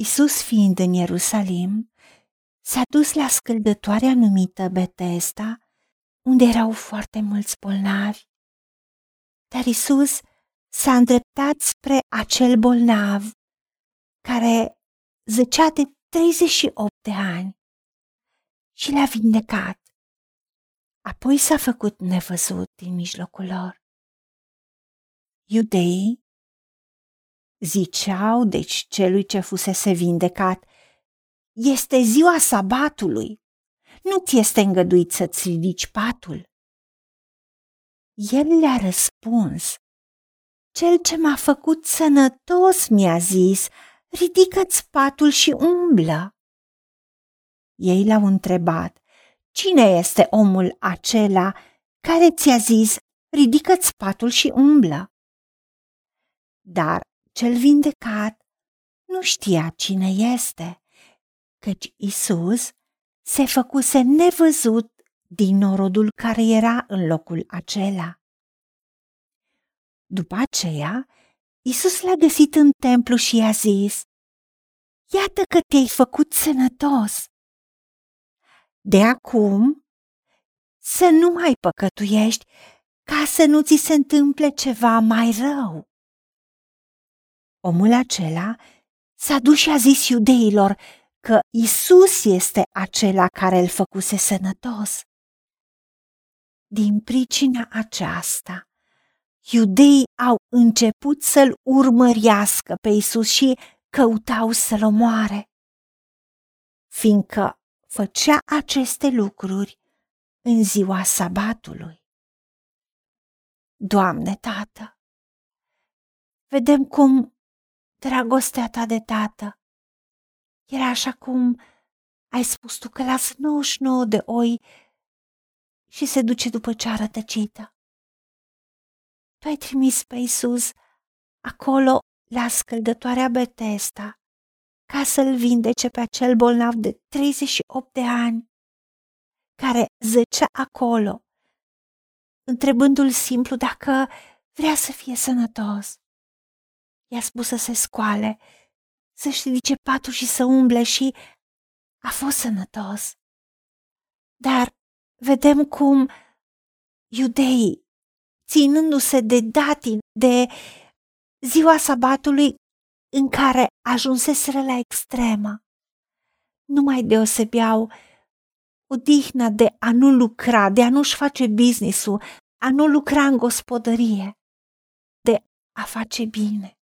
Isus fiind în Ierusalim, s-a dus la scăldătoarea numită Betesda, unde erau foarte mulți bolnavi. Dar Isus s-a îndreptat spre acel bolnav care zăcea de 38 de ani și l-a vindecat. Apoi s-a făcut nevăzut din mijlocul lor. Iudeii ziceau deci celui ce fusese vindecat, este ziua sabatului, nu ți este îngăduit să-ți ridici patul. El le-a răspuns, cel ce m-a făcut sănătos mi-a zis, ridică-ți patul și umblă. Ei l-au întrebat, cine este omul acela care ți-a zis, ridică-ți patul și umblă? Dar cel vindecat nu știa cine este, căci Isus se făcuse nevăzut din norodul care era în locul acela. După aceea, Isus l-a găsit în templu și i-a zis, Iată că te-ai făcut sănătos. De acum, să nu mai păcătuiești ca să nu ți se întâmple ceva mai rău. Omul acela s-a dus și a zis iudeilor că Isus este acela care îl făcuse sănătos. Din pricina aceasta, iudeii au început să-l urmărească pe Isus și căutau să-l omoare, fiindcă făcea aceste lucruri în ziua sabatului. Doamne, Tată, vedem cum dragostea ta de tată era așa cum ai spus tu că lasă 99 de oi și se duce după cea rătăcită. Tu ai trimis pe Isus acolo la scăldătoarea Betesta ca să-l vindece pe acel bolnav de 38 de ani care zăcea acolo, întrebându-l simplu dacă vrea să fie sănătos. I-a spus să se scoale, să-și ridice patul și să umble și a fost sănătos. Dar vedem cum iudeii, ținându-se de datin, de ziua sabatului în care ajunseseră la extremă, nu mai deosebeau odihna de a nu lucra, de a nu-și face business-ul, a nu lucra în gospodărie, de a face bine.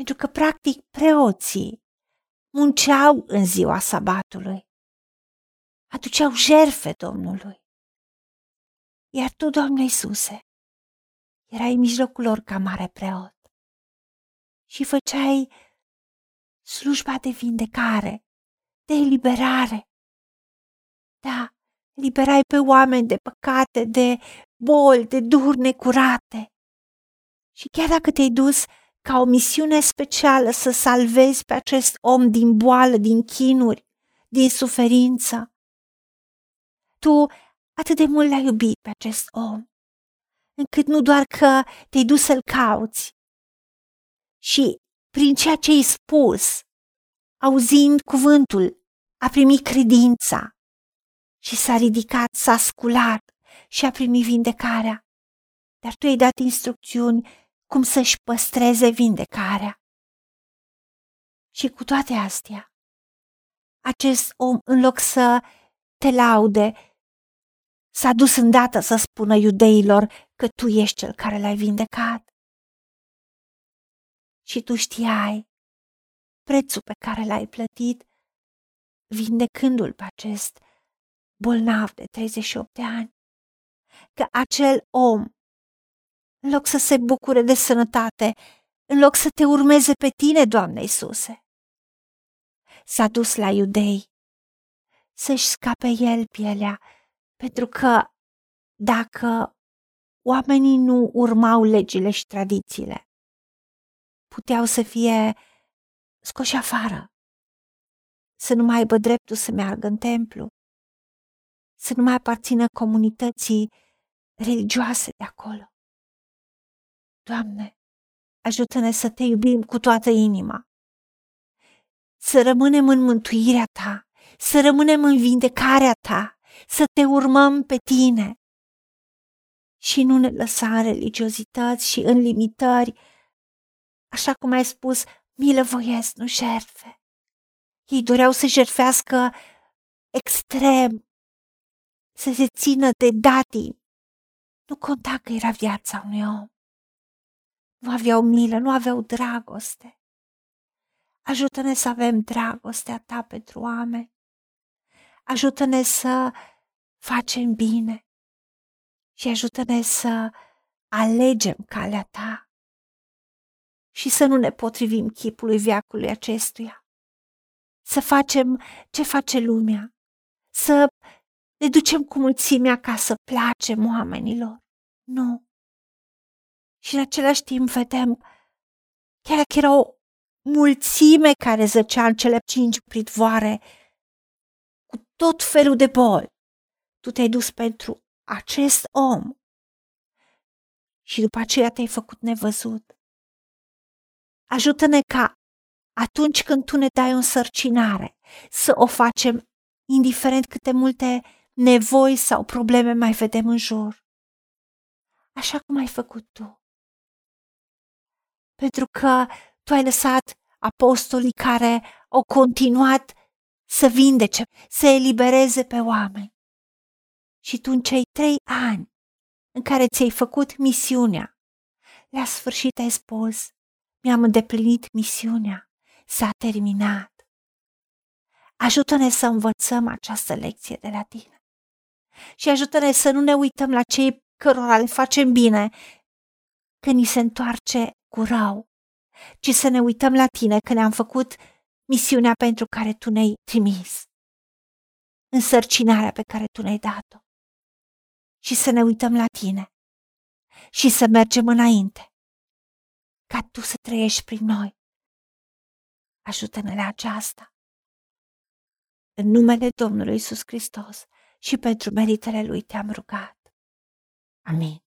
Pentru că, practic, preoții munceau în ziua sabatului, aduceau jerfe Domnului. Iar tu, Doamne Iisuse, erai în mijlocul lor ca mare preot și făceai slujba de vindecare, de eliberare. Da, liberai pe oameni de păcate, de boli, de duri necurate. Și chiar dacă te-ai dus ca o misiune specială să salvezi pe acest om din boală, din chinuri, din suferință, tu atât de mult l-ai iubit pe acest om, încât nu doar că te-ai dus să-l cauți, și prin ceea ce ai spus, auzind cuvântul, a primit credința și s-a ridicat, s-a sculat și a primit vindecarea. Dar tu ai dat instrucțiuni cum să-și păstreze vindecarea. Și cu toate astea, acest om, în loc să te laude, s-a dus îndată să spună iudeilor că tu ești cel care l-ai vindecat și tu știai prețul pe care l-ai plătit vindecându-l pe acest bolnav de 38 de ani. Că acel om, în loc să se bucure de sănătate, în loc să te urmeze pe tine, Doamne Iisuse, s-a dus la iudei să-și scape el pielea, pentru că dacă oamenii nu urmau legile și tradițiile, puteau să fie scoși afară, să nu mai aibă dreptul să meargă în templu, să nu mai aparțină comunității religioase de acolo. Doamne, ajută-ne să te iubim cu toată inima, să rămânem în mântuirea ta, să rămânem în vindecarea ta, să te urmăm pe tine și nu ne lăsa în religiozități și în limitări, așa cum ai spus, milă voiesc, nu jertfe. Ei doreau să jertfească extrem, să se țină de datii. Nu conta că era viața unui om. Nu aveau milă, nu aveau dragoste. Ajută-ne să avem dragostea ta pentru oameni. Ajută-ne să facem bine și ajută-ne să alegem calea ta și să nu ne potrivim chipului viacului acestuia. Să facem ce face lumea, să ne ducem cu mulțimea ca să placem oamenilor. Nu. Și în același timp vedem, chiar că era o mulțime care zăcea în cele cinci pridvoare cu tot felul de boli, tu te-ai dus pentru acest om și după aceea te-ai făcut nevăzut. Ajută-ne ca atunci când tu ne dai o însărcinare să o facem indiferent câte multe nevoi sau probleme mai vedem în jur. Așa cum ai făcut tu. Pentru că tu ai lăsat apostolii care au continuat să vindece, să elibereze pe oameni. Și tu în cei trei ani în care ți-ai făcut misiunea, la sfârșit ai spus, mi-am îndeplinit misiunea, s-a terminat. Ajută-ne să învățăm această lecție de la tine. Și ajută-ne să nu ne uităm la cei cărora le facem bine, că ni se întoarce cu rău, ci să ne uităm la tine că ne-am făcut misiunea pentru care tu ne-ai trimis, însărcinarea pe care tu ne-ai dat-o și să ne uităm la tine și să mergem înainte, ca tu să trăiești prin noi. Ajută-ne la aceasta. În numele Domnului Isus Hristos și pentru meritele Lui te-am rugat. Amin.